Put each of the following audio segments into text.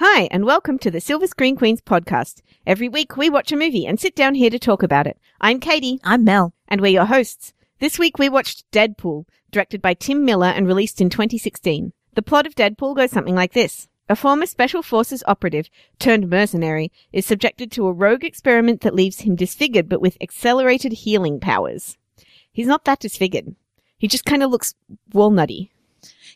Hi, and welcome to the Silver Screen Queens podcast. Every week we watch a movie and sit down here to talk about it. I'm Katie, I'm Mel. and we're your hosts. This week we watched Deadpool, directed by Tim Miller and released in 2016. The plot of Deadpool goes something like this. A former Special Forces operative turned mercenary is subjected to a rogue experiment that leaves him disfigured but with accelerated healing powers. He's not that disfigured. He just kind of looks walnutty.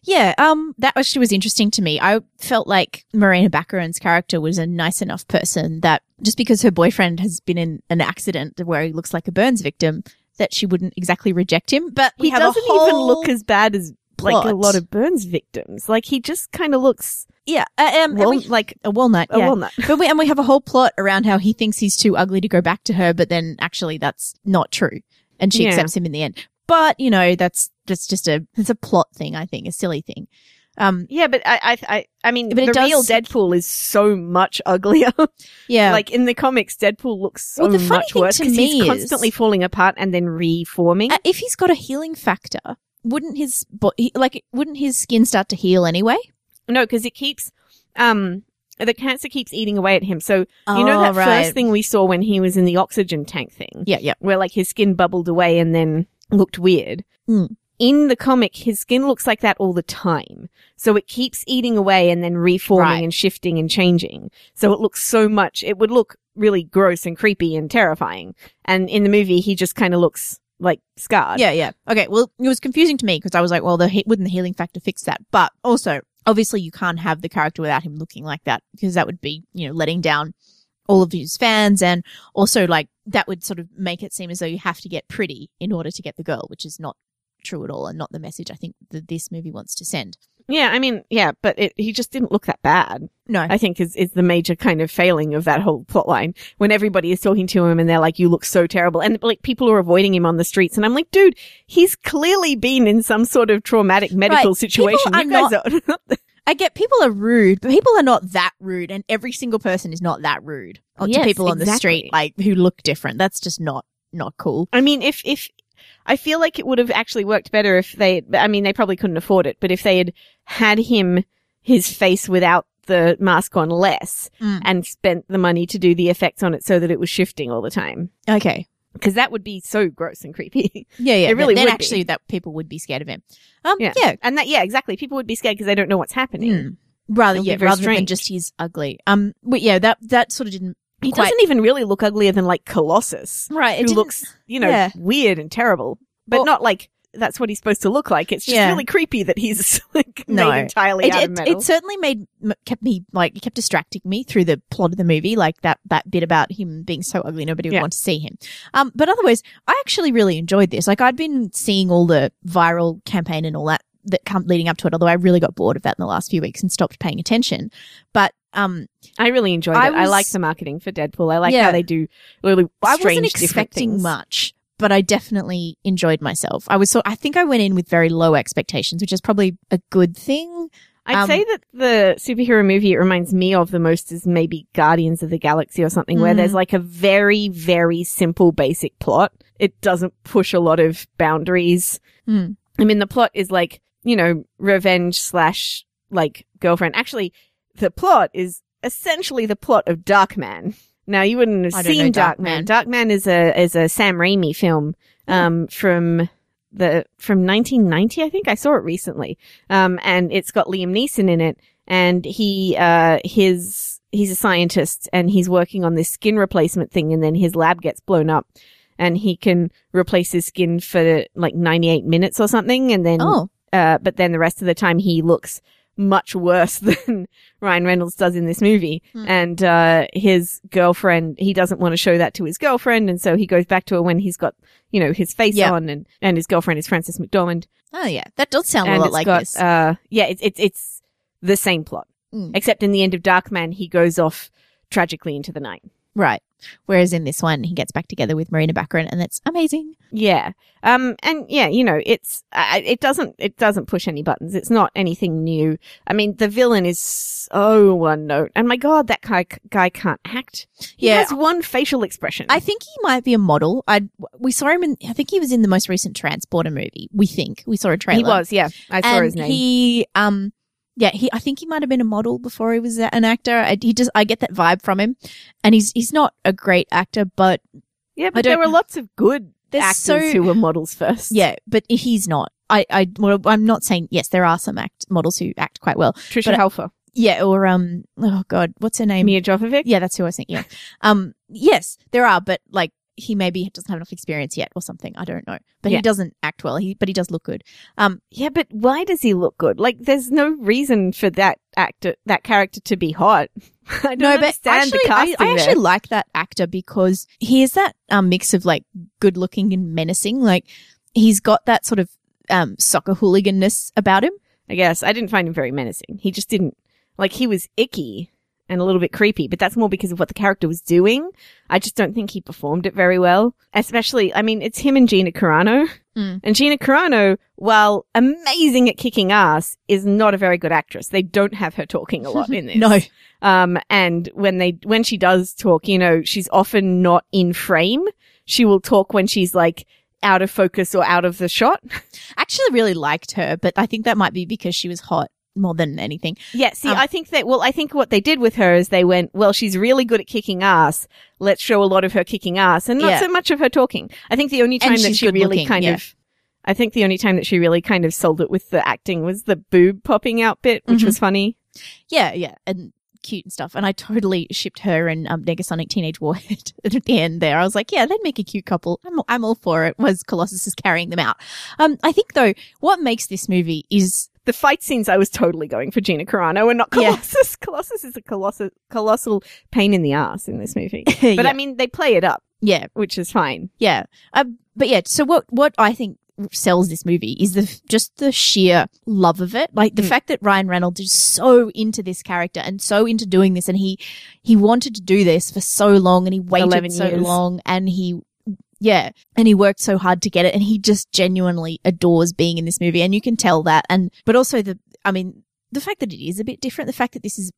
Yeah, um, that actually was interesting to me. I felt like Morena Baccarin's character was a nice enough person that just because her boyfriend has been in an accident where he looks like a Burns victim, that she wouldn't exactly reject him. But he doesn't even look as bad as like a lot of Burns victims. Like he just kind of looks yeah, uh, um, wal- we- like a walnut. a yeah. walnut. But we, and we have a whole plot around how he thinks he's too ugly to go back to her, but then actually that's not true, and she Yeah. accepts him in the end. But you know, that's that's just a it's a plot thing. I think a silly thing. Um, Yeah, but I, I, I, I mean, But it the does- real Deadpool is so much uglier. yeah, like in the comics, Deadpool looks so Well, much worse because he's constantly is- falling apart and then reforming. Uh, if he's got a healing factor, wouldn't his bo- he- like wouldn't his skin start to heal anyway? no, because it keeps, um, the cancer keeps eating away at him. So you know that first thing we saw when he was in the oxygen tank thing, Yeah, yeah. where like his skin bubbled away and then looked weird. Hmm. In the comic, his skin looks like that all the time. So it keeps eating away and then reforming Right. and shifting and changing. So it looks so much, it would look really gross and creepy and terrifying. And in the movie, he just kind of looks like scarred. Yeah, yeah. Okay, well, it was confusing to me because I was like, well, the he- wouldn't the healing factor fix that? But also, obviously, you can't have the character without him looking like that because that would be, you know, letting down all of his fans, and also like that would sort of make it seem as though you have to get pretty in order to get the girl, which is not true at all, and not the message I think that this movie wants to send. Yeah, I mean, yeah, but it, he just didn't look that bad. No, I think is, is the major kind of failing of that whole plot line when everybody is talking to him and they're like, you look so terrible. And like people are avoiding him on the streets. And I'm like, dude, he's clearly been in some sort of traumatic medical Right. situation. People You are guys are, I get people are rude, but people are not that rude, and every single person is not that rude to people on the street, like who look different. That's just not not cool. I mean, if, if, I feel like it would have actually worked better if they, I mean, they probably couldn't afford it, but if they had had him, his face without the mask on less Mm. and spent the money to do the effects on it so that it was shifting all the time. Okay, Because that would be so gross and creepy. yeah, yeah. It really then would be. actually that people would be scared of him. Um, Yeah. yeah, And that, yeah, exactly. People would be scared because they don't know what's happening. Mm. rather It'll yeah, rather than just he's ugly. Um, but yeah, that that sort of didn't. He quite- doesn't even really look uglier than like Colossus, right. who It didn't, looks, you know, yeah. weird and terrible, but Well- not like that's what he's supposed to look like. It's just Yeah. really creepy that he's like No. made entirely It, out of it, metal. it certainly made kept me like it kept distracting me through the plot of the movie, like that that bit about him being so ugly nobody would Yeah. want to see him. Um, but otherwise, I actually really enjoyed this. Like I'd been seeing all the viral campaign and all that that come leading up to it. Although I really got bored of that in the last few weeks and stopped paying attention. But um, I really enjoyed I it. I like the marketing for Deadpool. I like Yeah. how they do really I strange, wasn't expecting things. much. But I definitely enjoyed myself. I was so I think I went in with very low expectations, which is probably a good thing. I'd Um, say that the superhero movie it reminds me of the most is maybe Guardians of the Galaxy or something, where Mhm. there's like a very, very simple, basic plot. It doesn't push a lot of boundaries. Hmm. I mean, the plot is like, you know, revenge slash like girlfriend. Actually, the plot is essentially the plot of Darkman. Now, you wouldn't have I seen Darkman. Darkman. Darkman is a is a Sam Raimi film um, from the from 1990. I think I saw it recently, um, and it's got Liam Neeson in it, and he uh, his he's a scientist and he's working on this skin replacement thing, and then his lab gets blown up. And he can replace his skin for like 98 minutes or something. And then Oh, uh, but then the rest of the time he looks much worse than Ryan Reynolds does in this movie. Hmm. And, uh, his girlfriend, he doesn't want to show that to his girlfriend. And so he goes back to her when he's got, you know, his face Yeah. on and, and his girlfriend is Frances McDormand. oh yeah, that does sound a and lot like got, this. uh, yeah, it's, it's, it's the same plot. Mm. Except in the end of Darkman, he goes off tragically into the night. Right. Whereas in this one, he gets back together with Morena Baccarin, and that's amazing. Yeah. Um, and yeah, you know, it's, uh, it doesn't, it doesn't push any buttons. It's not anything new. I mean, the villain is so one note. And my God, that guy, guy can't act. He Yeah. has one facial expression. I think he might be a model. I we saw him in. I think he was in the most recent Transporter movie. We think we saw a trailer. he was, yeah. I saw and his name. he um yeah, he I think he might have been a model before he was an actor. I, he just I get that vibe from him, and he's he's not a great actor, but Yeah, but there were lots of good actors so- who were models first. yeah, but he's not. I I well, I'm not saying yes. There are some act models who act quite well. Tricia Helfer, Yeah, or um, oh god, what's her name? Mia Jovovich. Yeah, that's who I thinking. of. Um, yes, there are, but like he maybe doesn't have enough experience yet or something. I don't know, but Yeah. he doesn't act well. He but he does look good. Um, Yeah, but why does he look good? Like, there's no reason for that actor, that character to be hot. I don't no, but understand actually, the casting I, I actually like that actor because he is that um, mix of like good looking and menacing. Like he's got that sort of um, soccer hooliganness about him. I guess I didn't find him very menacing. He just didn't like he was icky and a little bit creepy, but that's more because of what the character was doing. I just don't think he performed it very well. Especially, I mean, it's him and Gina Carano. Mm. And Gina Carano, while amazing at kicking ass, is not a very good actress. They don't have her talking a lot in this. No, Um, and when they, when she does talk, you know, she's often not in frame. She will talk when she's like out of focus or out of the shot. actually, really liked her, but I think that might be because she was hot more than anything. Yeah, see, Um, I think that, well, I think what they did with her is they went, well, she's really good at kicking ass. Let's show a lot of her kicking ass and not Yeah. so much of her talking. I think the only time that she really looking, kind yeah. of, I think the only time that she really kind of sold it with the acting was the boob popping out bit, which Mhm. was funny. Yeah, yeah, and cute and stuff. And I totally shipped her and um, Negasonic Teenage Warhead at the end there. I was like, yeah, they'd make a cute couple. I'm, I'm all for it. Was Colossus is carrying them out. Um, I think though, what makes this movie is The fight scenes, I was totally going for Gina Carano and not Yeah. Colossus. Colossus is a colossal, colossal pain in the ass in this movie. But yeah, I mean, they play it up, yeah, which is fine. yeah. Uh, but yeah, so what what I think sells this movie is the just the sheer love of it. Like the Mm. fact that Ryan Reynolds is so into this character and so into doing this, and he he wanted to do this for so long, and he waited so years. long, and he. Yeah, and he worked so hard to get it, and he just genuinely adores being in this movie, and you can tell that. And but also the, I mean, the fact that it is a bit different, the fact that this is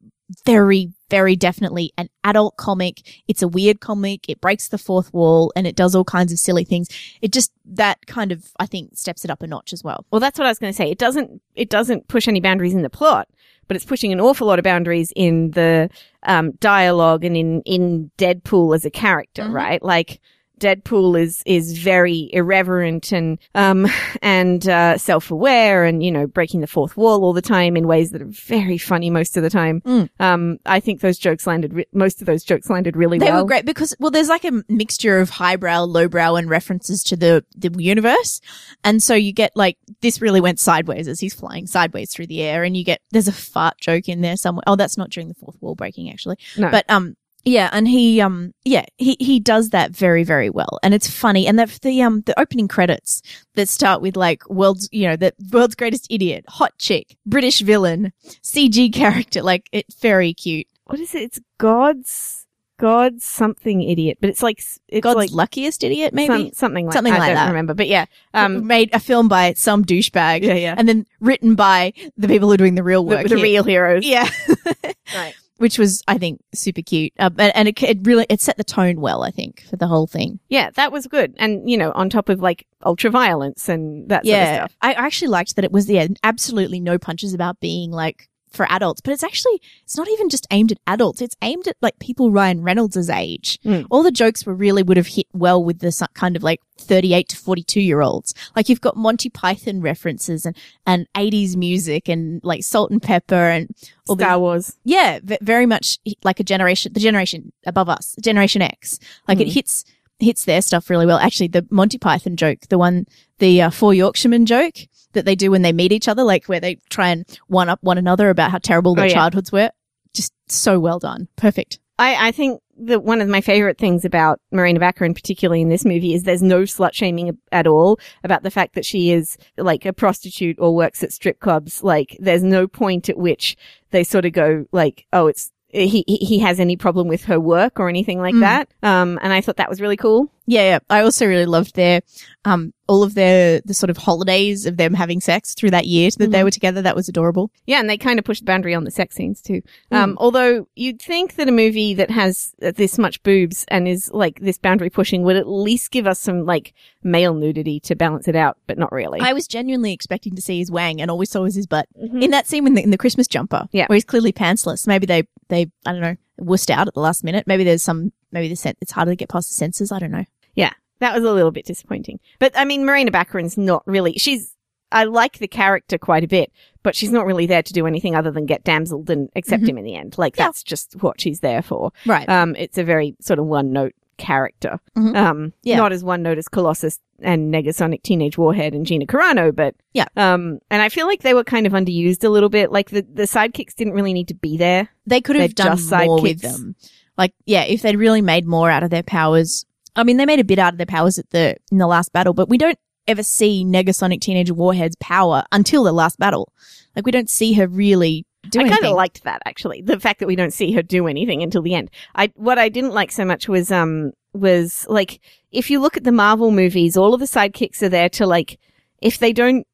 very, very definitely an adult comic. It's a weird comic. It breaks the fourth wall and it does all kinds of silly things. It just, that kind of, I think, steps it up a notch as well. Well, that's what I was going to say. It doesn't, it doesn't push any boundaries in the plot, but it's pushing an awful lot of boundaries in the, um, dialogue and in, in Deadpool as a character, Mhm. right? Like, Deadpool is is very irreverent and um and uh, self aware and you know breaking the fourth wall all the time in ways that are very funny most of the time. Mm. Um, I think those jokes landed. Re- most of those jokes landed really They well. They were great because, well, there's like a mixture of highbrow, lowbrow and references to the, the universe. And so you get like, this really went sideways as he's flying sideways through the air and you get, there's a fart joke in there somewhere. Oh, that's not during the fourth wall breaking actually. No. But, um, yeah, and he, um, yeah, he, he does that very, very well. And it's funny. And the, the, um, the opening credits that start with like world's, you know, the world's greatest idiot, hot chick, British villain, CG character, like it's very cute. what is it? It's God's God's something idiot, but it's like it's God's like luckiest idiot, maybe? some- something like Something I like don't that. remember, but yeah, um, made a film by some douchebag. yeah, yeah, And then written by the people who are doing the real the, work. the here. real heroes, Yeah. right? Which was, I think, super cute. Uh, and and it, it really, it set the tone well, I think, for the whole thing. Yeah, that was good, and you know, on top of like ultra violence and that sort of yeah. stuff. I actually liked that it was, yeah, absolutely no punches about being like for adults, but it's actually, it's not even just aimed at adults. It's aimed at like people Ryan Reynolds' age. Mm. All the jokes were really would have hit well with the kind of like 38 to 42 year olds. Like you've got Monty Python references and, and 80s music and like salt and pepper and all Star the, Wars. yeah, v- very much like a generation, the generation above us, Generation X. Like it Mhm. hits, hits their stuff really well. Actually, the Monty Python joke, the one, the uh, Four Yorkshiremen joke that they do when they meet each other, like where they try and one up one another about how terrible their Oh, yeah. childhoods were. Just so well done. Perfect. I, I think that one of my favorite things about Morena Baccarin, particularly in this movie, is there's no slut shaming at all about the fact that she is like a prostitute or works at strip clubs. Like, there's no point at which they sort of go like, oh, it's, he, he has any problem with her work or anything like Mm. that. Um, and I thought that was really cool. Yeah, yeah. I also really loved their, um, all of their, the sort of holidays of them having sex through that year that they Mhm. were together. That was adorable. Yeah, and they kind of pushed the boundary on the sex scenes too. Um, although you'd think that a movie that has uh, this much boobs and is like this boundary pushing would at least give us some like male nudity to balance it out, but not really. I was genuinely expecting to see his wang and all we saw was his butt. Mhm. In that scene in the, in the Christmas jumper, Yeah. where he's clearly pantsless. Maybe they, they, I don't know, wussed out at the last minute. Maybe there's some, maybe the sen- it's harder to get past the senses. I don't know. Yeah, that was a little bit disappointing. But I mean, Morena Baccarin's not really, she's, I like the character quite a bit, but she's not really there to do anything other than get damseled and accept Mhm. him in the end. Like Yeah. that's just what she's there for. Right. Um, it's a very sort of one note character. Mhm. Um, Yeah. not as one note as Colossus and Negasonic Teenage Warhead and Gina Carano, but Yeah. Um, and I feel like they were kind of underused a little bit. Like the, the sidekicks didn't really need to be there. they could have They're done just more with them. Like, yeah, if they'd really made more out of their powers. I mean, they made a bit out of their powers at the in the last battle, but we don't ever see Negasonic Teenage Warhead's power until the last battle. Like, we don't see her really do I kind of liked that actually. The fact that we don't see her do anything until the end. I what I didn't like so much was um was like if you look at the Marvel movies, all of the sidekicks are there to like if they don't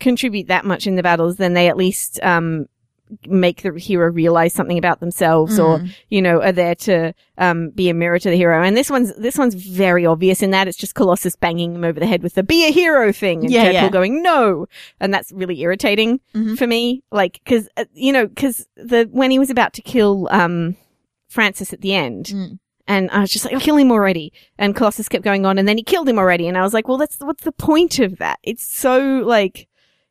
contribute that much in the battles, then they at least um make the hero realize something about themselves or Mm. you know are there to um be a mirror to the hero and this one's this one's very obvious in that it's just colossus banging him over the head with the be a hero thing and Yeah, Deadpool yeah. going no and that's really irritating Mhm. for me like because uh, you know because the when he was about to kill um francis at the end Mm. and I was just like, oh, kill him already. And Colossus kept going on and then he killed him already. And I was like, well, that's, what's the point of that? It's so like,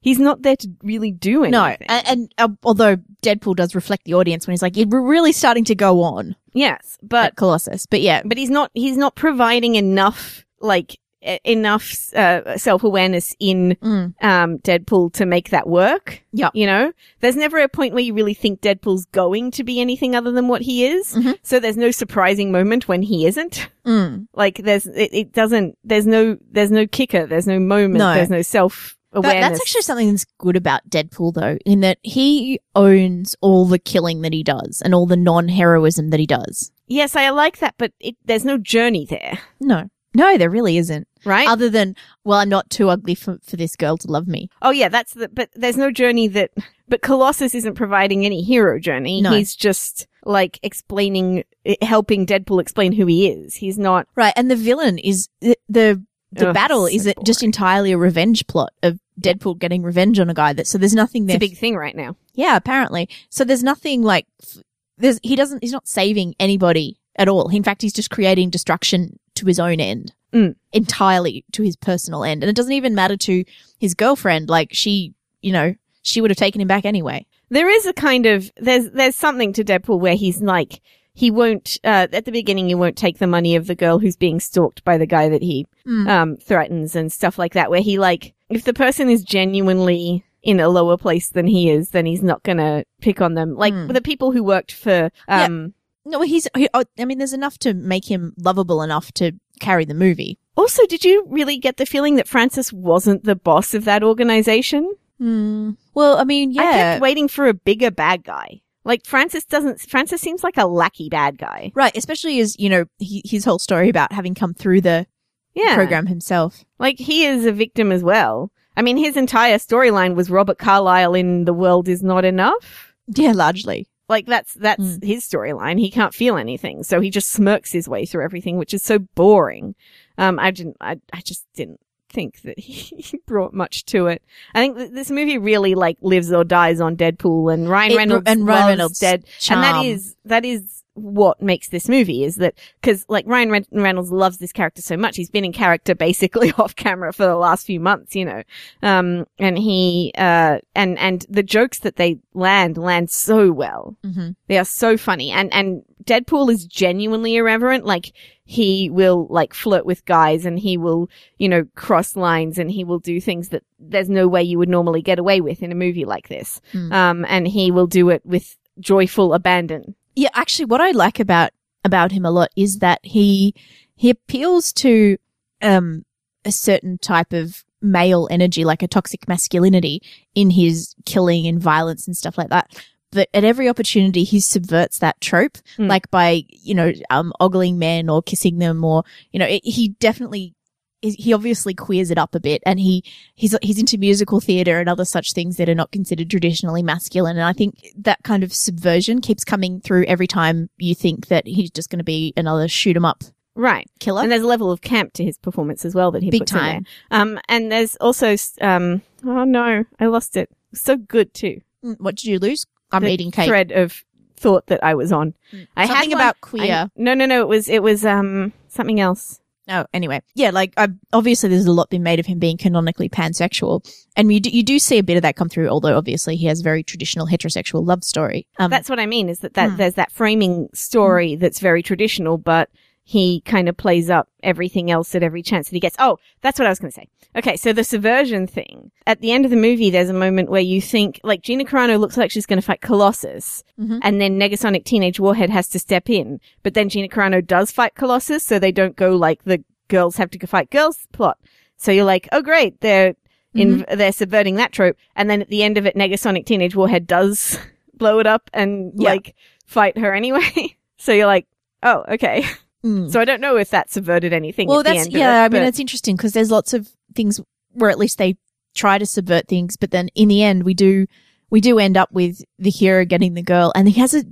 he's not there to really do anything. No, and, and uh, although Deadpool does reflect the audience when he's like, we're really starting to go on yes, but, Colossus. But yeah, but he's not, he's not providing enough, like, e- enough, uh, self-awareness in, Mm. um, Deadpool to make that work. Yeah. You know, there's never a point where you really think Deadpool's going to be anything other than what he is. Mhm. So there's no surprising moment when he isn't. Mm. Like there's, it, it doesn't, there's no, there's no kicker. There's no moment. No. There's no self But awareness. that's actually something that's good about Deadpool, though, in that he owns all the killing that he does and all the non-heroism that he does. yes, I like that, but it, there's no journey there, No, no, there really isn't. right? Other than, well, I'm not too ugly for, for this girl to love me. oh yeah, that's the, but there's no journey that, but Colossus isn't providing any hero journey. No. He's just like explaining, helping Deadpool explain who he is. He's not, Right, and the villain is the the, the Ugh, battle so is it just entirely a revenge plot of Deadpool getting revenge on a guy that so there's nothing it's a big thing right now. yeah, apparently. So there's nothing like there's he doesn't he's not saving anybody at all. In fact, he's just creating destruction to his own end. Mm. Entirely to his personal end. And it doesn't even matter to his girlfriend like she, you know, she would have taken him back anyway. There is a kind of there's there's something to Deadpool where he's like he won't uh, at the beginning he won't take the money of the girl who's being stalked by the guy that he Mm. um threatens and stuff like that where he like if the person is genuinely in a lower place than he is then he's not gonna pick on them like Mm. the people who worked for um No, he's he, oh, I mean there's enough to make him lovable enough to carry the movie. also did you really get the feeling that Francis wasn't the boss of that organization Hmm. Well, I mean, I yeah. kept waiting for a bigger bad guy like Francis doesn't Francis seems like a lackey bad guy Right, especially as, you know, he, his whole story about having come through the yeah program himself. Like he is a victim as well. I mean, his entire storyline was Robert Carlyle in "The World Is Not Enough." Yeah, largely. Like that's that's Mm. his storyline. He can't feel anything, so he just smirks his way through everything, which is so boring. Um, I didn't. I I just didn't think that he brought much to it. I think that this movie really like lives or dies on Deadpool and Ryan It- Reynolds and Ryan Reynolds' dead, charm. and that is that is what makes this movie is that because like Ryan Ren- Reynolds loves this character so much, he's been in character basically off camera for the last few months, you know, um, and he uh and and the jokes that they land land so well. hmm They are so funny. And, and Deadpool is genuinely irreverent. Like, he will, like, flirt with guys and he will, you know, cross lines and he will do things that there's no way you would normally get away with in a movie like this. Mm. Um, and he will do it with joyful abandon. Yeah, actually, what I like about about him a lot is that he he appeals to um a certain type of male energy, like a toxic masculinity, in his killing and violence and stuff like that. but at every opportunity he subverts that trope, Mm. like by you know um, ogling men or kissing them, or you know it, he definitely he obviously queers it up a bit, and he he's he's into musical theater and other such things that are not considered traditionally masculine, and I think that kind of subversion keeps coming through every time you think that he's just going to be another shoot 'em up Right. killer. And there's a level of camp to his performance as well that he Big puts time. Um, and there's also, um, oh no, I lost it. So good too. Mm, what did you lose? I'm The eating cake. Thread of thought that I was on. I Something had one- about I- queer. no, no, no. It was, it was, um, something else. Oh, anyway, yeah, like I, obviously there's a lot been made of him being canonically pansexual, and you do, you do see a bit of that come through. Although obviously he has a very traditional heterosexual love story. Um, That's what I mean is that, that Hmm. there's that framing story that's very traditional, but he kind of plays up everything else at every chance that he gets. Oh, that's what I was going to say. Okay. So the subversion thing at the end of the movie, there's a moment where you think like Gina Carano looks like she's going to fight Colossus Mhm. and then Negasonic Teenage Warhead has to step in, but then Gina Carano does fight Colossus. So they don't go like the girls have to go fight girls plot. So you're like, oh great. They're in, they're subverting that trope. And then at the end of it, Negasonic Teenage Warhead does blow it up and Yeah. like fight her anyway. so you're like, oh, okay. mm. So I don't know if that subverted anything. well, at the that's yeah. it, I mean, it's interesting because there's lots of things where at least they try to subvert things, but then in the end, we do we do end up with the hero getting the girl, and he has a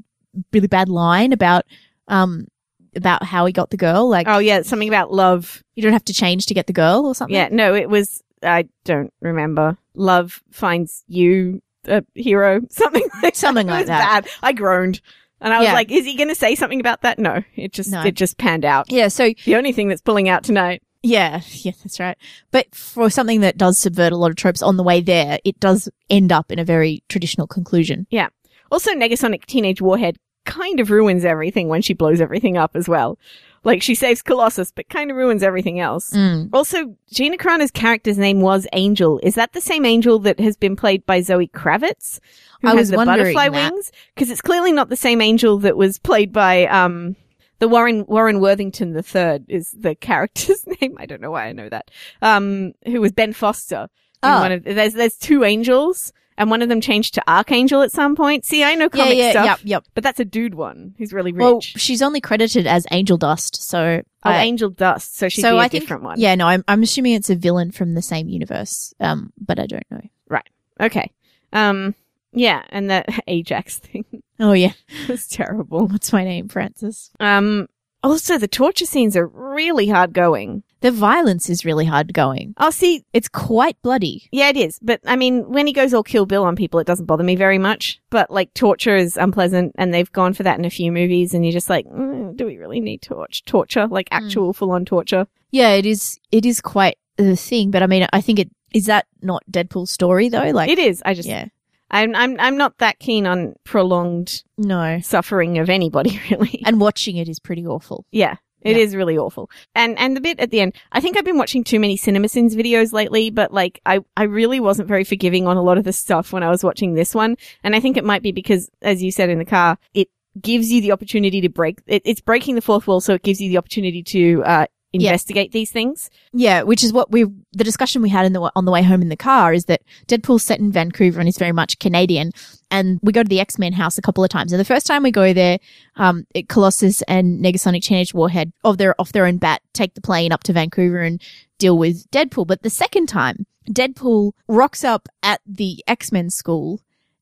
really bad line about um about how he got the girl. Like, oh yeah, something about love. you don't have to change to get the girl or something. Yeah, no, it was. I don't remember. Love finds you a hero. Something like Something that. Like that. Bad. I groaned, and I was Yeah. like, "Is he going to say something about that?" No, it just No. it just panned out. yeah. So The only thing that's pulling out tonight. Yeah, yeah, that's right. But for something that does subvert a lot of tropes on the way there, it does end up in a very traditional conclusion. Yeah. Also, Negasonic Teenage Warhead kind of ruins everything when she blows everything up as well. Like she saves Colossus, but kind of ruins everything else. Mm. Also, Gina Carano's character's name was Angel. Is that the same Angel that has been played by Zoe Kravitz? Who I has the butterfly that. wings? Because it's clearly not the same Angel that was played by um the Warren Warren Worthington the third is the character's name. I don't know why I know that. Um, who was Ben Foster? in Oh. one of, there's there's two angels, and one of them changed to Archangel at some point. See, I know Yeah, comic yeah, stuff, yep, yep. but that's a dude one who's really rich. Well, she's only credited as Angel Dust, so oh, I- Angel Dust, so she'd so be a I think different one. yeah, no, I'm I'm assuming it's a villain from the same universe, um, but I don't know. Right. Okay. Um. Yeah, and the Ajax thing Oh yeah, was terrible. what's my name, Francis? Um. Also, the torture scenes are really hard going. The violence is really hard going. Oh, see, It's quite bloody. yeah, it is. But I mean, when he goes all Kill Bill on people, it doesn't bother me very much. But like, torture is unpleasant, and they've gone for that in a few movies, and you're just like, mm, do we really need torch torture, like actual full on torture? Yeah, it is. It is quite the thing, but I mean, I think it is that not Deadpool's story though. Like, it is. I just, yeah, I'm, I'm, I'm not that keen on prolonged no. suffering of anybody, really. And watching it is pretty awful. Yeah. It is Yeah. really awful. And and the bit at the end, I think I've been watching too many CinemaSins videos lately, but like I, I really wasn't very forgiving on a lot of the stuff when I was watching this one. And I think it might be because, as you said in the car, it gives you the opportunity to break, it, it's breaking the fourth wall, so it gives you the opportunity to, uh, Yeah. investigate these things. Yeah, which is what we the discussion we had in the on the way home in the car is that Deadpool's set in Vancouver and is very much Canadian. And we go to the X Men house a couple of times. And the first time we go there, um, it- Colossus and Negasonic Teenage Warhead of their off their own bat take the plane up to Vancouver and deal with Deadpool. But the second time, Deadpool rocks up at the X Men school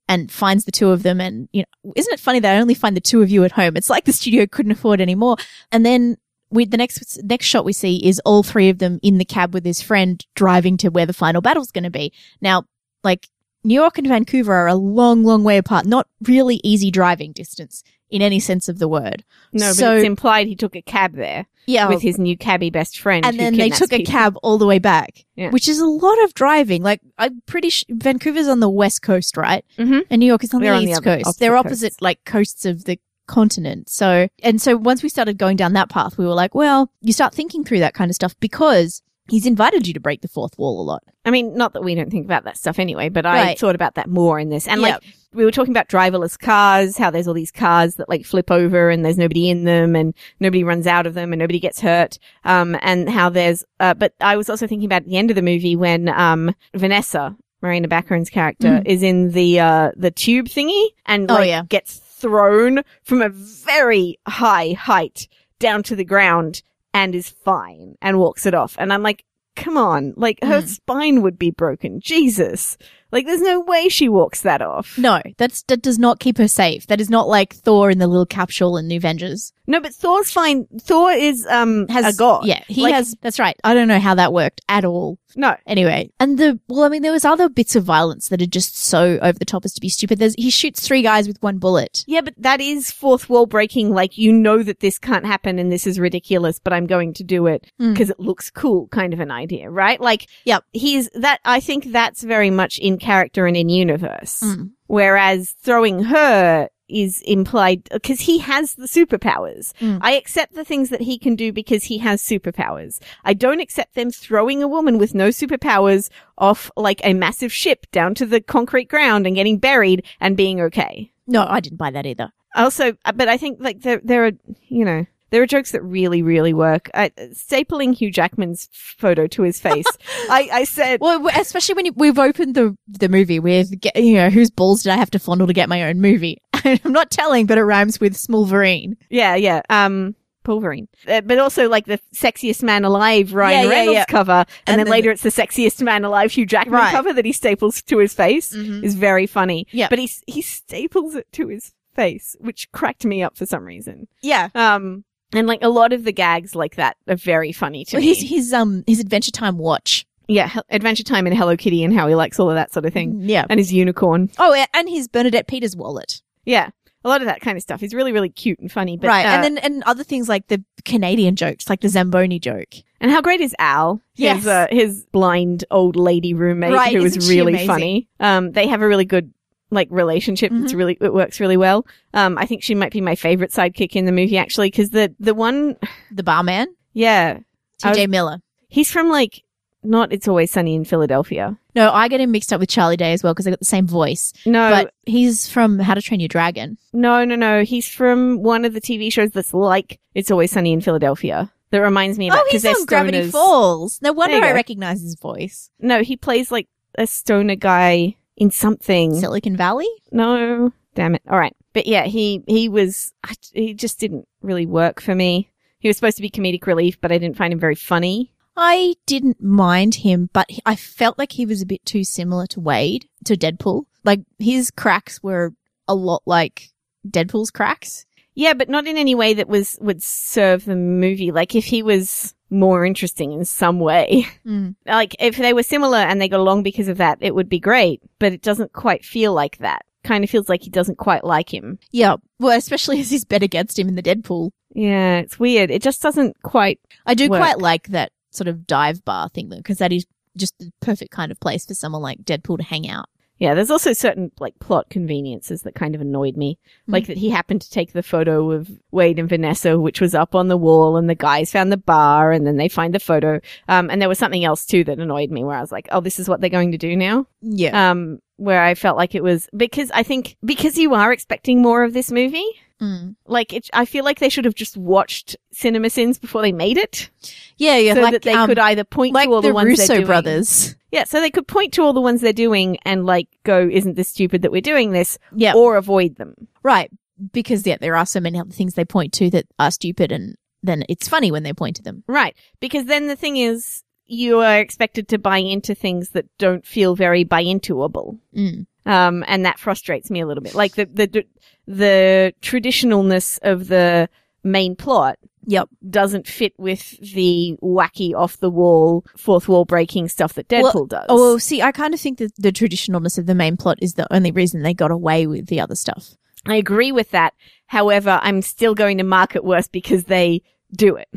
and finds the two of them. And you know, isn't it funny that I only find the two of you at home? It's like the studio couldn't afford any more. And then we the next next shot we see is all three of them in the cab with his friend driving to where the final battle's going to be. Now, like New York and Vancouver are a long, long way apart. Not really easy driving distance in any sense of the word. No, but it's implied he took a cab there Yeah, with his new cabbie best friend. and then they took a cab all the way back, Yeah. which is a lot of driving. Like I'm pretty sh- Vancouver's on the west coast, right? Mhm. And New York is on the on the east other- coast. They're opposite like coasts of the continent. So and so once we started going down that path, we were like, well, you start thinking through that kind of stuff because he's invited you to break the fourth wall a lot. I mean, not that we don't think about that stuff anyway, but I Right. thought about that more in this. And Yeah. like, we were talking about driverless cars, how there's all these cars that like flip over and there's nobody in them and nobody runs out of them and nobody gets hurt. Um, and how there's, uh, but I was also thinking about at the end of the movie when, um, Vanessa, Morena Baccarin's character, Mm. is in the uh the tube thingy and Oh, yeah. gets thrown from a very high height down to the ground and is fine and walks it off. And I'm like, come on, like her Mm. spine would be broken. Jesus. Like there's no way she walks that off. No, that's that does not keep her safe. That is not like Thor in the little capsule in the Avengers. No, but Thor's fine. Thor is um Has a god. Yeah, he Like- has. That's right. I don't know how that worked at all. No. Anyway, and the well, I mean, there was other bits of violence that are just so over the top as to be stupid. There's he shoots three guys with one bullet. Yeah, but that is fourth wall breaking. Like, you know that this can't happen and this is ridiculous, but I'm going to do it Mm. because it looks cool, kind of an idea, right? Like, yeah, he's that, I think that's very much in character and in universe. Mm. Whereas throwing her is implied because he has the superpowers. Mm. I accept the things that he can do because he has superpowers. I don't accept them throwing a woman with no superpowers off like a massive ship down to the concrete ground and getting buried and being okay. No, I didn't buy that either. Also, uh, but I think like there there are you know there are jokes that really really work. I, stapling Hugh Jackman's photo to his face. I I said Well, especially when you- we've opened the the movie with you know whose balls did I have to fondle to get my own movie? I'm not telling, but it rhymes with Smulverine. yeah yeah um. Pulverine, uh, but also like the sexiest man alive Ryan Yeah, Reynolds yeah. cover, and, And then, then later it's the sexiest man alive Hugh Jackman Right. cover that he staples to his face Mhm. is very funny. Yeah. but he he staples it to his face, which cracked me up for some reason. Yeah. Um, and like a lot of the gags like that are very funny to Well, me. his his um his Adventure Time watch. Yeah, Adventure Time and Hello Kitty and how he likes all of that sort of thing. Yeah. And his unicorn. Oh, and his Bernadette Peters wallet. Yeah. A lot of that kind of stuff. He's really, really cute and funny. But, right. uh, and then and other things like the Canadian jokes, like the Zamboni joke. and how great is Al? Yes. His, uh, his blind old lady roommate Right, who is really amazing? funny. Um, they have a really good, like, relationship. It's Mhm. really, it works really well. Um, I think she might be my favorite sidekick in the movie, actually, because the, the one, The barman, yeah, T.J. Miller. he's from, like, not It's Always Sunny in Philadelphia. No, I get him mixed up with Charlie Day as well because they got the same voice. No, But he's from How to Train Your Dragon. No, no, no. He's from one of the TV shows that's like It's Always Sunny in Philadelphia. That reminds me of Oh, it he's they're Gravity. Falls. No wonder I go. recognize his voice. No, he plays like a stoner guy in something. Silicon Valley? No, damn it. All right, but yeah, he he was I, he just didn't really work for me. He was supposed to be comedic relief, but I didn't find him very funny. I didn't mind him, but I felt like he was a bit too similar to Wade, to Deadpool. Like his cracks were a lot like Deadpool's cracks. Yeah, but not in any way that was would serve the movie. Like if he was more interesting in some way. Mm. like if they were similar and they got along because of that, it would be great. But it doesn't quite feel like that. Kind of feels like he doesn't quite like him. Yeah, well, especially as he's bet against him in the Deadpool. Yeah, it's weird. It just doesn't quite. I do Work. quite like that sort of dive bar thing though, because that is just the perfect kind of place for someone like Deadpool to hang out. Yeah, there's also certain like plot conveniences that kind of annoyed me. Like that he happened to take the photo of Wade and Vanessa, which was up on the wall, and the guys found the bar, and then they find the photo. Um, and there was something else too that annoyed me, where I was like, "Oh, this is what they're going to do now." Yeah. Um, where I felt like it was because I think because you are expecting more of this movie. Mm. Like it, I feel like they should have just watched Cinema Sins before they made it, Yeah, yeah, so like that they um, could either point like to all the, the ones Russo brothers. Yeah, so they could point to all the ones they're doing and like go, "Isn't this stupid that we're doing this?" Yeah, or avoid them. right. Because yeah, there are so many other things they point to that are stupid, and then it's funny when they point to them. Right. Because then the thing is, you are expected to buy into things that don't feel very buy intoable. Mm. Um, and that frustrates me a little bit. Like the, the, the traditionalness of the main plot Yep. doesn't fit with the wacky off the wall, fourth wall breaking stuff that Deadpool Well, does. Oh, well, see, I kind of think that the traditionalness of the main plot is the only reason they got away with the other stuff. I agree with that. However, I'm still going to mark it worse because they do it.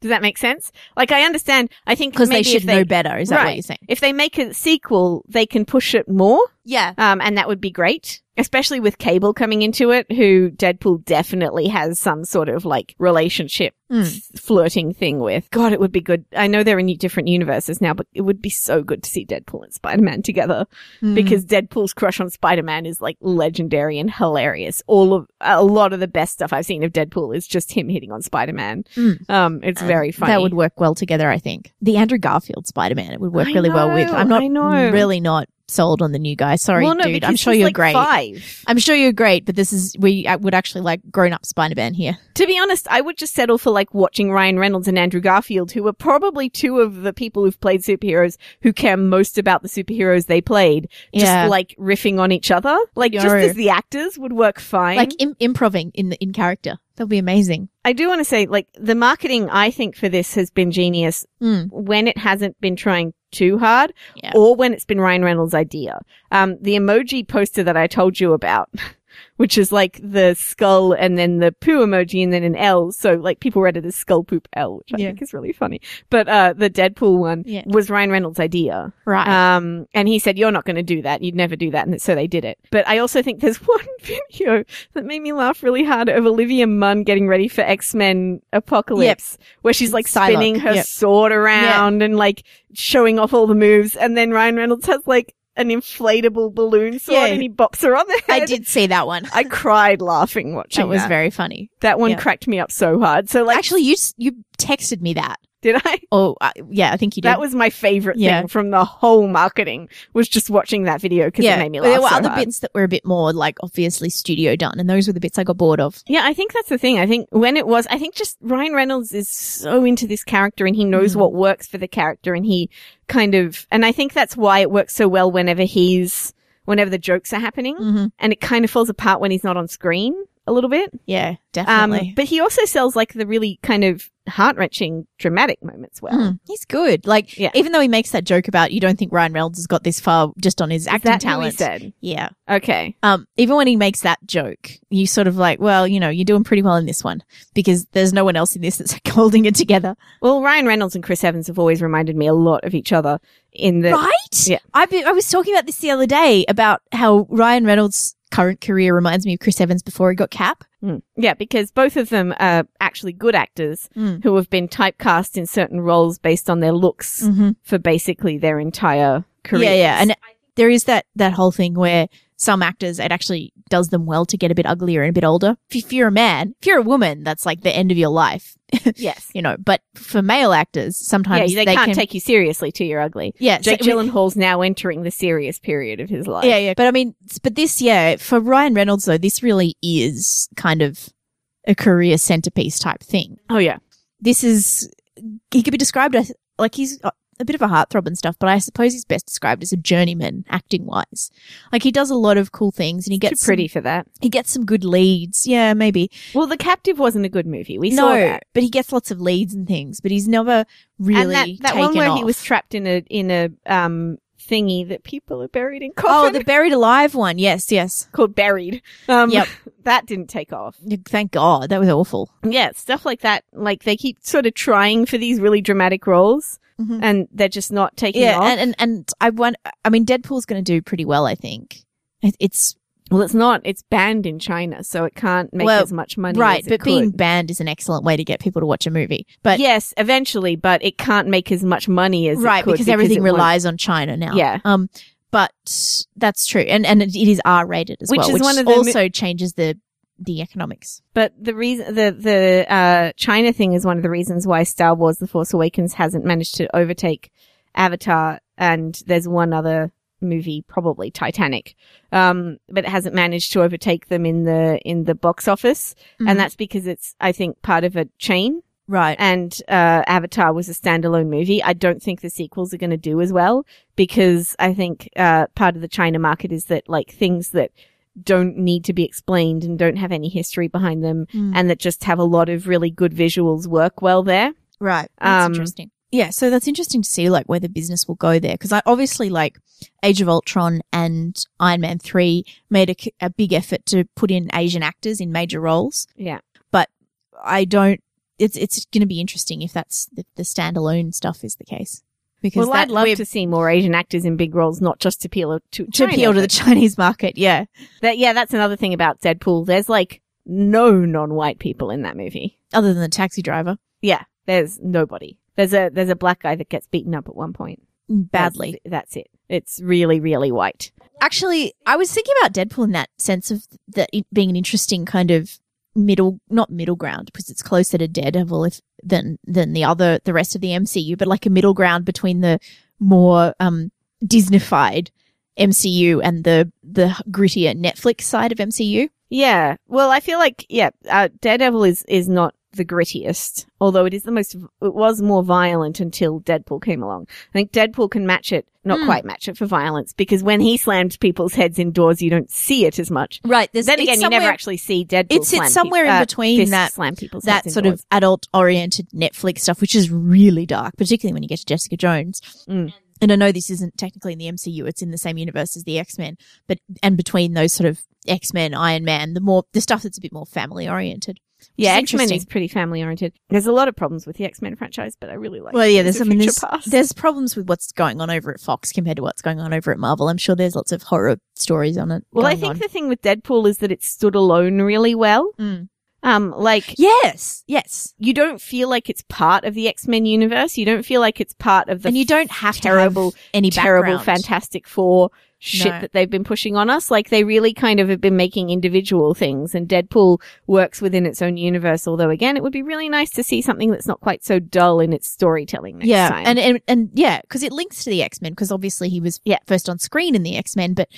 Does that make sense? Like I understand. I think Because they should if know better, is that what you're saying? If they make a sequel, they can push it more. Yeah. Um, and that would be great, especially with Cable coming into it, who Deadpool definitely has some sort of like relationship Mm. flirting thing with. God, it would be good. I know they're in different universes now, but it would be so good to see Deadpool and Spider-Man together Mm. because Deadpool's crush on Spider-Man is like legendary and hilarious. All of, a lot of the best stuff I've seen of Deadpool is just him hitting on Spider-Man. Mm. Um, it's very funny. That would work well together, I think. The Andrew Garfield Spider Man, it would work I really well with. I'm not know. really not sold on the new guy. Sorry, well, no, dude. I'm sure you're like, great. Five. I'm sure you're great, but this is we I would actually like grown up Spider Man here. To be honest, I would just settle for like watching Ryan Reynolds and Andrew Garfield, who are probably two of the people who've played superheroes who care most about the superheroes they played. Just Yeah. like riffing on each other, like just as the actors would work fine. Like Im- improving in the in character. That'll be amazing. I do want to say, like the marketing, I think for this has been genius Mm. when it hasn't been trying too hard, Yeah. or when it's been Ryan Reynolds' idea. Um, the emoji poster that I told you about. Which is like the skull and then the poo emoji and then an L. So like people read it as skull poop L, which I Yeah. think is really funny. But, uh, the Deadpool one Yeah. was Ryan Reynolds' idea. Right. Um, and he said, you're not going to do that. You'd never do that. And so they did it. But I also think there's one video that made me laugh really hard of Olivia Munn getting ready for X-Men Apocalypse, where she's like Psylocke. spinning her Yep. sword around and like showing off all the moves. And then Ryan Reynolds has like an inflatable balloon sword Yeah. and he bops her on the head. I did see that one. I cried laughing watching That was that. very funny. that one yeah. cracked me up so hard. So like, Actually, you you texted me that. Did I? Oh, uh, yeah, I think you did. That was my favorite Yeah. thing from the whole marketing was just watching that video because yeah. it made me laugh there were so other hard. bits that were a bit more like obviously studio done, and those were the bits I got bored of. Yeah, I think that's the thing. I think when it was, I think just Ryan Reynolds is so into this character and he knows Mhm. what works for the character and he kind of, and I think that's why it works so well whenever he's, whenever the jokes are happening Mm-hmm. and it kind of falls apart when he's not on screen a little bit. Yeah, Um, definitely. but he also sells like the really kind of heart wrenching dramatic moments well. Mm, he's good. Like, Yeah. even though he makes that joke about you don't think Ryan Reynolds has got this far just on his Is acting that who he talent. said? Yeah. Okay. Um, even when he makes that joke, you sort of like, well, you know, you're doing pretty well in this one because there's no one else in this that's holding it together. Well, Ryan Reynolds and Chris Evans have always reminded me a lot of each other in the, right? Yeah. I be, I was talking about this the other day about how Ryan Reynolds' current career reminds me of Chris Evans before he got Cap. Mm. Yeah, because both of them are actually good actors Mm. who have been typecast in certain roles based on their looks Mm-hmm. for basically their entire career. Yeah, yeah. And there is that, that whole thing where some actors, it actually does them well to get a bit uglier and a bit older. If, you're a man, if you're a woman, that's like the end of your life, yes. you know, but for male actors, Yeah, sometimes they, they, can't can, take you seriously till you're ugly. yeah, Jake so- Gyllenhaal's now entering the serious period of his life. Yeah, yeah. But I mean, but this, yeah, for Ryan Reynolds though, this really is kind of a career centerpiece type thing. Oh yeah. This is, he could be described as, like he's uh, a bit of a heartthrob and stuff, but I suppose he's best described as a journeyman acting wise. Like he does a lot of cool things and he Too gets pretty some, for that. he gets some good leads. Yeah, maybe. Well, The Captive wasn't a good movie. We no, saw that. but he gets lots of leads and things, but he's never really and that, that taken one where off. he was trapped in a in a um thingy that people are buried in coffin. Oh, the buried alive one. Yes, yes. called Buried. Um, Yep. that didn't take off. Thank God. That was awful. Yeah, stuff like that. Like they keep sort of trying for these really dramatic roles, Mhm. and they're just not taking Yeah, off. and, and and I want. I mean, Deadpool's going to do pretty well. I think It- it's well, it's not. It's banned in China, so it can't make Well, as much money. right, as it but being banned is an excellent way to get people to watch a movie. But yes, eventually, but it can't make as much money as it right, could because everything it won't- relies on China now. Yeah. Um, but that's true, and and it is R rated as Which well, is which one of the also changes the the economics. But the reason the the uh, China thing is one of the reasons why Star Wars: The Force Awakens hasn't managed to overtake Avatar, and there's one other movie, probably Titanic, um, but it hasn't managed to overtake them in the in the box office, Mhm. and that's because it's I think part of a chain. Right. And uh, Avatar was a standalone movie. I don't think the sequels are going to do as well because I think uh, part of the China market is that like things that don't need to be explained and don't have any history behind them Mm. and that just have a lot of really good visuals work well there. Right. That's Um, interesting. Yeah, so that's interesting to see like where the business will go there because I obviously like Age of Ultron and Iron Man 3 made a big effort to put in Asian actors in major roles. Yeah. But I don't it's it's going to be interesting if that's the, the standalone stuff is the case. Because Well, I'd love to see more Asian actors in big roles, not just to appeal to to China, appeal to the Chinese market. Yeah. that, yeah, that's another thing about Deadpool. There's like no non-white people in that movie. Other than the taxi driver. Yeah, there's nobody. There's a there's a black guy that gets beaten up at one point. Badly. That's, that's it. It's really really white. Actually, I was thinking about Deadpool in that sense of that it being an interesting kind of middle, not middle ground, because it's closer to Daredevil if, than than the other, the rest of the MCU, but like a middle ground between the more um Disneyfied MCU and the the grittier Netflix side of MCU. Yeah. Well, I feel like yeah, uh, Daredevil is is not the grittiest, although it is the most. It was more violent until Deadpool came along. I think Deadpool can match it, not Hmm. quite match it for violence, because when he slams people's heads indoors, you don't see it as much. Right. There's, Then again, you never actually see Deadpool. It's- it's somewhere peop- in uh, between fists that- slam people's that sort indoors. of adult oriented Netflix stuff, which is really dark, particularly when you get to Jessica Jones. Mm. And I know this isn't technically in the MCU; it's in the same universe as the X Men, but and between those sort of X Men, Iron Man, the more the stuff that's a bit more family oriented. Yeah, X Men is pretty family oriented. There's a lot of problems with the X Men franchise, but I really like. Well, yeah, there's I mean, there's, Past. there's problems with what's going on over at Fox compared to what's going on over at Marvel. I'm sure there's lots of horror stories on it. well, I think on. the thing with Deadpool is that it stood alone really well. Mm. Um, like yes, yes, you don't feel like it's part of the X Men universe. You don't feel like it's part of the and you don't have terrible, to have any terrible background. Fantastic Four shit No. that they've been pushing on us. Like they really kind of have been making individual things, and Deadpool works within its own universe. Although, again, it would be really nice to see something that's not quite so dull in its storytelling. Next yeah, time. and, and and yeah, because it links to the X Men. Because obviously he was Yeah. first on screen in the X Men, but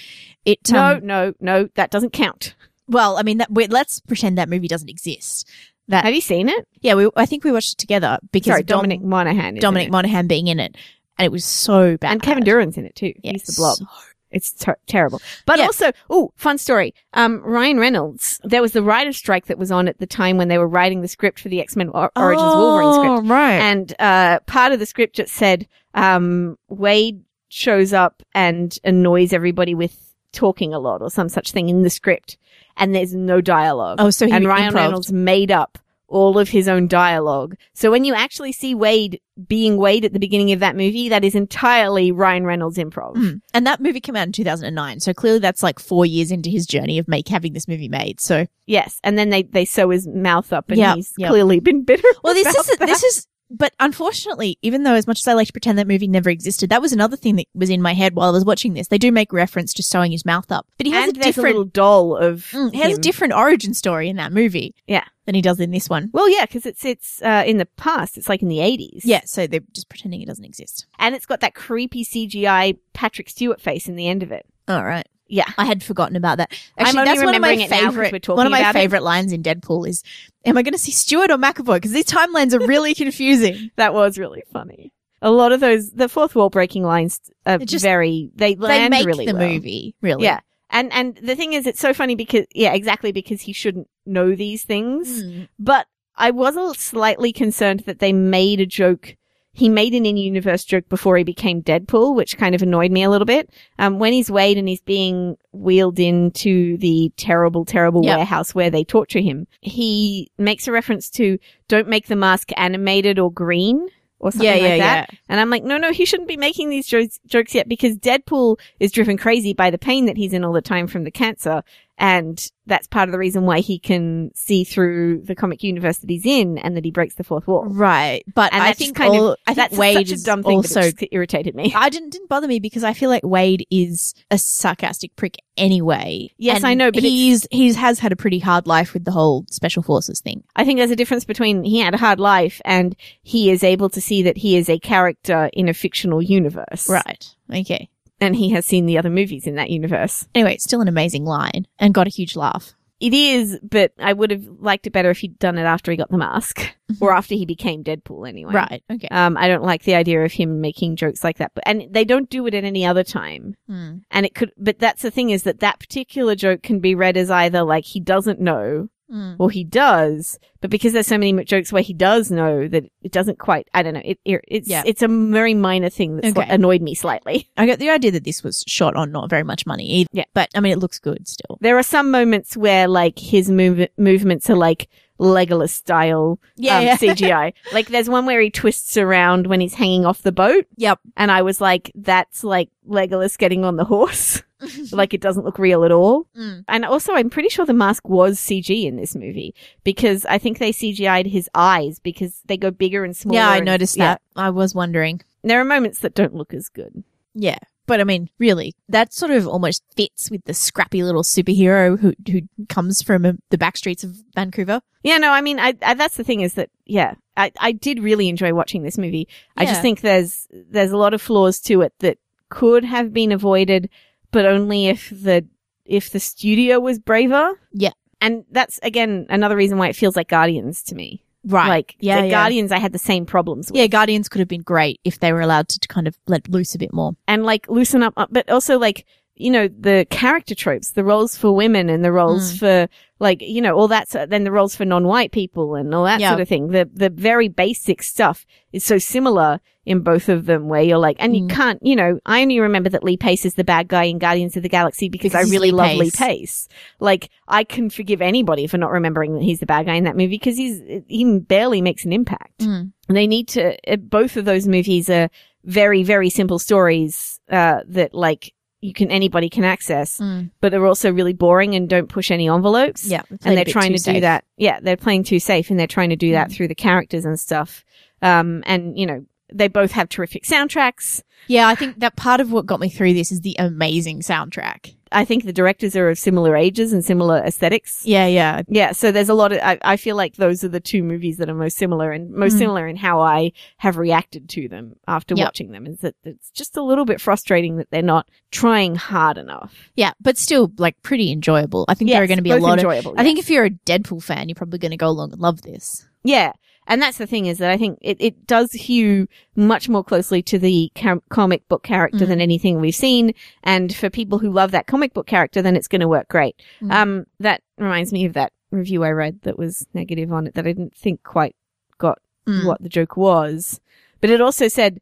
it no, um, no, no, that doesn't count. well, I mean, that, wait, let's pretend that movie doesn't exist. That Have you seen it? yeah, we, I think we watched it together because Sorry, of Dom- Dominic Monaghan. Dominic. Monaghan being in it, and it was so bad. and Kevin Durand's in it too. Yeah, He's the blob. so- It's ter- terrible. But Yeah. also, oh, fun story. Um, Ryan Reynolds, there was the writer's strike that was on at the time when they were writing the script for the X-Men or- Origins Wolverine script. Oh, right. And, uh, part of the script just said, um, Wade shows up and annoys everybody with talking a lot or some such thing in the script. And there's no dialogue. oh, so he and Ryan improved. Reynolds made up all of his own dialogue. So when you actually see Wade being Wade at the beginning of that movie, that is entirely Ryan Reynolds improv. Mm. And that movie came out in 2009. So clearly that's like four years into his journey of make having this movie made. So, Yes, and then they they sew his mouth up, and Yep, he's yep. clearly been bitter. well, this is, that. this is, but unfortunately, even though as much as I like to pretend that movie never existed, that was another thing that was in my head while I was watching this. They do make reference to sewing his mouth up, but he has and a a different, little doll of Mm, he has a different origin story in that movie. Yeah. Than he does in this one. Well, yeah, because it's it's uh, in the past. It's like in the eighties. Yeah. So they're just pretending it doesn't exist. and it's got that creepy CGI Patrick Stewart face in the end of it. All right. Yeah, I had forgotten about that. I'm Actually, that's one of my remembering it now 'cause favorite. one of my it. favorite lines in Deadpool is, "Am I going to see Stewart or McAvoy?" Because these timelines are really confusing. that was really funny. A lot of those, the fourth wall breaking lines are just- very. They they land make really the well. movie really. Yeah. And and the thing is, it's so funny because yeah, exactly because he shouldn't know these things. Mm. But I was a slightly concerned that they made a joke. He made an in-universe joke before he became Deadpool, which kind of annoyed me a little bit. Um, when he's Wade and he's being wheeled into the terrible, terrible Yep. warehouse where they torture him, he makes a reference to "Don't make the mask animated or green." Or something Yeah, like that. yeah. And I'm like, no, no, he shouldn't be making these jokes, jokes yet because Deadpool is driven crazy by the pain that he's in all the time from the cancer. And that's part of the reason why he can see through the comic universe that he's in and that he breaks the fourth wall. Right, but And I think kind all, of, I think that's Wade such a is dumb thing, also. just irritated me. I didn't didn't bother me because I feel like Wade is a sarcastic prick anyway. Yes, And I know, but he's he's has had a pretty hard life with the whole special forces thing. I think there's a difference between he had a hard life and he is able to see that he is a character in a fictional universe. Right. Okay. And he has seen the other movies in that universe. Anyway, it's still an amazing line and got a huge laugh. It is, but I would have liked it better if he'd done it after he got the mask or after he became Deadpool anyway. Right. Okay. Um, I don't like the idea of him making jokes like that, but and they don't do it at any other time. Hmm. And it could, but that's the thing is that that particular joke can be read as either like he doesn't know Hmm. or he does, but because there's so many jokes where he does know that it doesn't quite, I don't know, it, it it's Yeah. it's a very minor thing that Okay. annoyed me slightly. I get the idea that this was shot on not very much money either. Yeah. But I mean, it looks good still. There are some moments where like his move movements are like Legolas style Yeah, um, yeah. CGI. like there's one where he twists around when he's hanging off the boat. Yep. And I was like, that's like Legolas getting on the horse. like it doesn't look real at all. Mm. And also, I'm pretty sure the mask was CG in this movie because I think they CGI'd his eyes because they go bigger and smaller. Yeah, I and- noticed yeah. that. I was wondering. There are moments that don't look as good. Yeah. But I mean, really, that sort of almost fits with the scrappy little superhero who who comes from uh, the back streets of Vancouver. Yeah, no, I mean, I, I that's the thing is that yeah, I I did really enjoy watching this movie. I just think there's there's a lot of flaws to it that could have been avoided but only if the if the studio was braver. Yeah. And that's again another reason why it feels like Guardians to me. Right. Like yeah, the yeah. Guardians I had the same problems with. Yeah, Guardians could have been great if they were allowed to kind of let loose a bit more. and like loosen up, uh, but also like, you know, the character tropes, the roles for women and the roles Mm. for like, you know, all that, then the roles for non-white people and all that Yeah. sort of thing. The, the very basic stuff is so similar in both of them where you're like, and you Mm. can't, you know, I only remember that Lee Pace is the bad guy in Guardians of the Galaxy because, I really Lee love Lee Pace. Pace. Like, I can forgive anybody for not remembering that he's the bad guy in that movie because he's, he barely makes an impact. Mm. They need to, uh, both of those movies are very, very simple stories, uh, that like you can, anybody can access, Mm. but are also really boring and don't push any envelopes. Yeah, And they're trying to do that. Yeah, they're playing too safe and they're trying to do that Mm. through the characters and stuff. Um, and you know, they both have terrific soundtracks. Yeah, I think that part of what got me through this is the amazing soundtrack. I think the directors are of similar ages and similar aesthetics. Yeah, yeah. Yeah, so there's a lot of, I, I feel like those are the two movies that are most similar and most Mm. similar in how I have reacted to them after Yep. watching them is that it's just a little bit frustrating that they're not trying hard enough. Yeah, but still like pretty enjoyable. I think there are going to be a lot of. I think if you're a Deadpool fan, you're probably going to go along and love this. Yeah. And that's the thing is that I think it, it does hew much more closely to the com- comic book character Mm. than anything we've seen. And for people who love that comic book character, then it's going to work great. Mm. Um, that reminds me of that review I read that was negative on it that I didn't think quite got Mm. what the joke was. But it also said,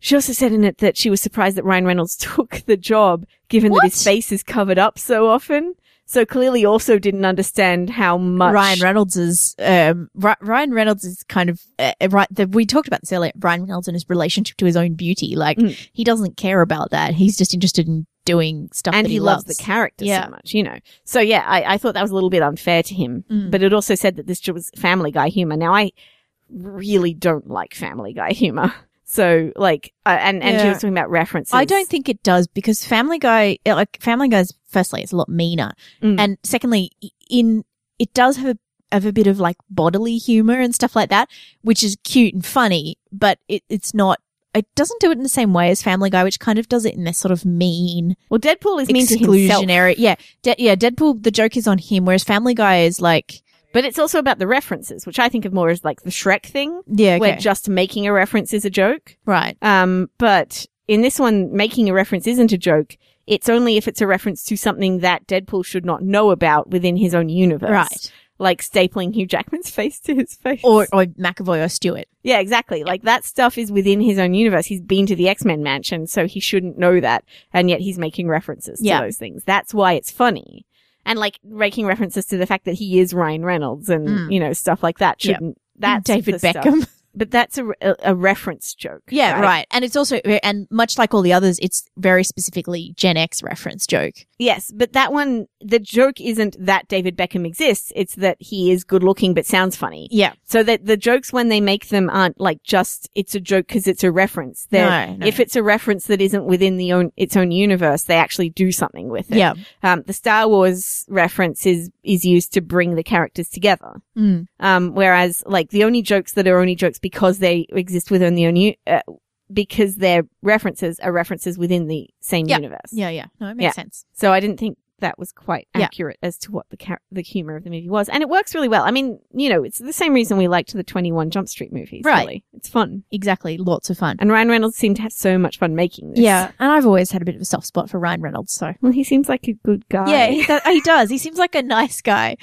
she also said in it that she was surprised that Ryan Reynolds took the job given that his face is covered up so often. So clearly also didn't understand how much Ryan Reynolds is um Ryan Reynolds is kind of uh, right. The, we talked about this earlier. Ryan Reynolds and his relationship to his own beauty. Like Mm. he doesn't care about that. He's just interested in doing stuff and he, he, loves the character Yeah. so much, you know. So yeah, I, I thought that was a little bit unfair to him. Mm. But it also said that this was Family Guy humor. Now I really don't like Family Guy humor. So like, uh, and and she was talking about references. I don't think it does because Family Guy, uh, like Family Guy's, firstly, it's a lot meaner, Mm. and secondly, in it does have a have a bit of like bodily humor and stuff like that, which is cute and funny, but it, it's not. It doesn't do it in the same way as Family Guy, which kind of does it in this sort of mean, well, Deadpool is mean to himself, exclusionary. Yeah, De- yeah. Deadpool, the joke is on him, whereas Family Guy is like, but it's also about the references, which I think of more as like the Shrek thing, yeah, where just making a reference is a joke. right, Um, but in this one, making a reference isn't a joke. It's only if it's a reference to something that Deadpool should not know about within his own universe. right, Like stapling Hugh Jackman's face to his face. or or McAvoy or Stewart. yeah, exactly. Like that stuff is within his own universe. He's been to the X-Men mansion, so he shouldn't know that. And yet he's making references Yeah. to those things. That's why it's funny. And like making references to the fact that he is Ryan Reynolds and, Mm. you know, stuff like that shouldn't, that's David Beckham. stuff. But that's a, a, a reference joke. Yeah, right. And it's also, and much like all the others, it's very specifically Gen X reference joke. Yes, but that one, the joke isn't that David Beckham exists. It's that he is good looking but sounds funny. Yeah. So that the jokes when they make them aren't like just it's a joke because it's a reference. They're, No, no. If it's a reference that isn't within the own its own universe, they actually do something with it. Yeah. Um, the Star Wars reference is is used to bring the characters together. Mm. Um, whereas like the only jokes that are only jokes because they exist within the own u- uh, because their references are references within the same Yeah. universe. Yeah, yeah. No, it makes Yeah. sense. So I didn't think that was quite Yeah. accurate as to what the char- the humor of the movie was, and it works really well. I mean, you know, it's the same reason we liked the Twenty One Jump Street movies. Right. Really. It's fun, Exactly. Lots of fun. and Ryan Reynolds seemed to have so much fun making this. Yeah. And I've always had a bit of a soft spot for Ryan Reynolds, so. Well, he seems like a good guy. Yeah, he, he does. He seems like a nice guy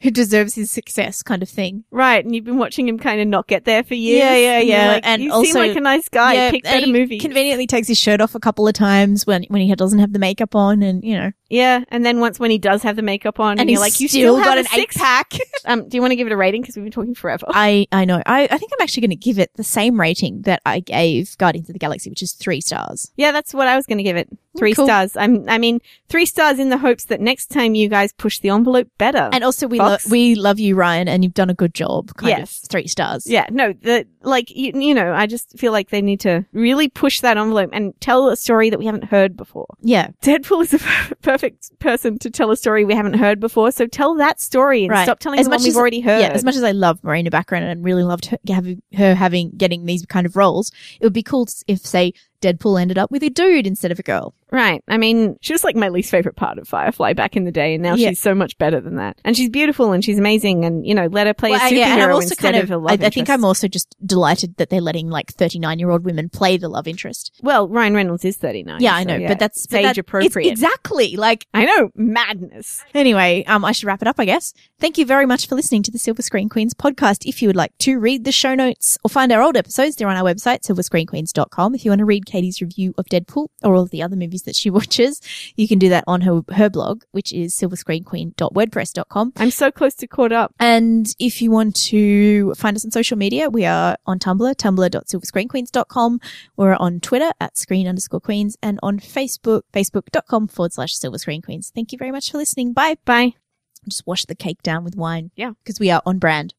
who deserves his success kind of thing. right. And you've been watching him kind of not get there for years. Yeah, yeah, and yeah. Like, And you also- seem like a nice guy. yeah, Pick better he movies. Conveniently takes his shirt off a couple of times when when he doesn't have the makeup on, and you know, yeah, and then once when he does have the makeup on, and, and you're he's like, you still, still, got an a eight six pack. Um, do you want to give it a rating? Because we've been talking forever. I I know. I I think I'm actually going to give it the same rating that I gave Guardians of the Galaxy, which is three stars. Yeah, that's what I was going to give it. Oh, three cool. stars. I'm, I mean, three stars in the hopes that next time you guys push the envelope better. And also, we lo- we love you, Ryan, and you've done a good job. Kind Yes. of three stars. yeah, no, the, like, you, you know, I just feel like they need to really push that envelope and tell a story that we haven't heard before. yeah, Deadpool is a perfect person to tell a story we haven't heard before, so tell that story and Right. stop telling As the one much we've as- already heard. yeah. As much as I love Morena Baccarin and really loved her having her having getting these kind of roles, it would be cool if, say, Deadpool ended up with a dude instead of a girl. Right. I mean, she was like my least favorite part of Firefly back in the day, and now Yeah. she's so much better than that. And she's beautiful and she's amazing, and you know, let her play Well, a superhero yeah, and I'm also instead kind of, of, a love I, I think. I'm also just delighted that they're letting like 39 year old women play the love interest. well, Ryan Reynolds is 39. Yeah, I so know, yeah, but that's but age that- appropriate. exactly. Like, I know, madness. Anyway, um, I should wrap it up, I guess. Thank you very much for listening to the Silver Screen Queens podcast. If you would like to read the show notes or find our old episodes, they're on our website, silverscreenqueens.com. If you want to read Katie's review of Deadpool or all of the other movies that she watches, you can do that on her, her blog, which is silverscreenqueen.wordpress.com. I'm so close to caught up. And if you want to find us on social media, we are on Tumblr, tumblr.silverscreenqueens.com. We're on Twitter at screen underscore queens and on Facebook, facebook.com forward slash silverscreenqueens. Thank you very much for listening. Bye. Bye. Just wash the cake down with wine. Yeah. Because we are on brand.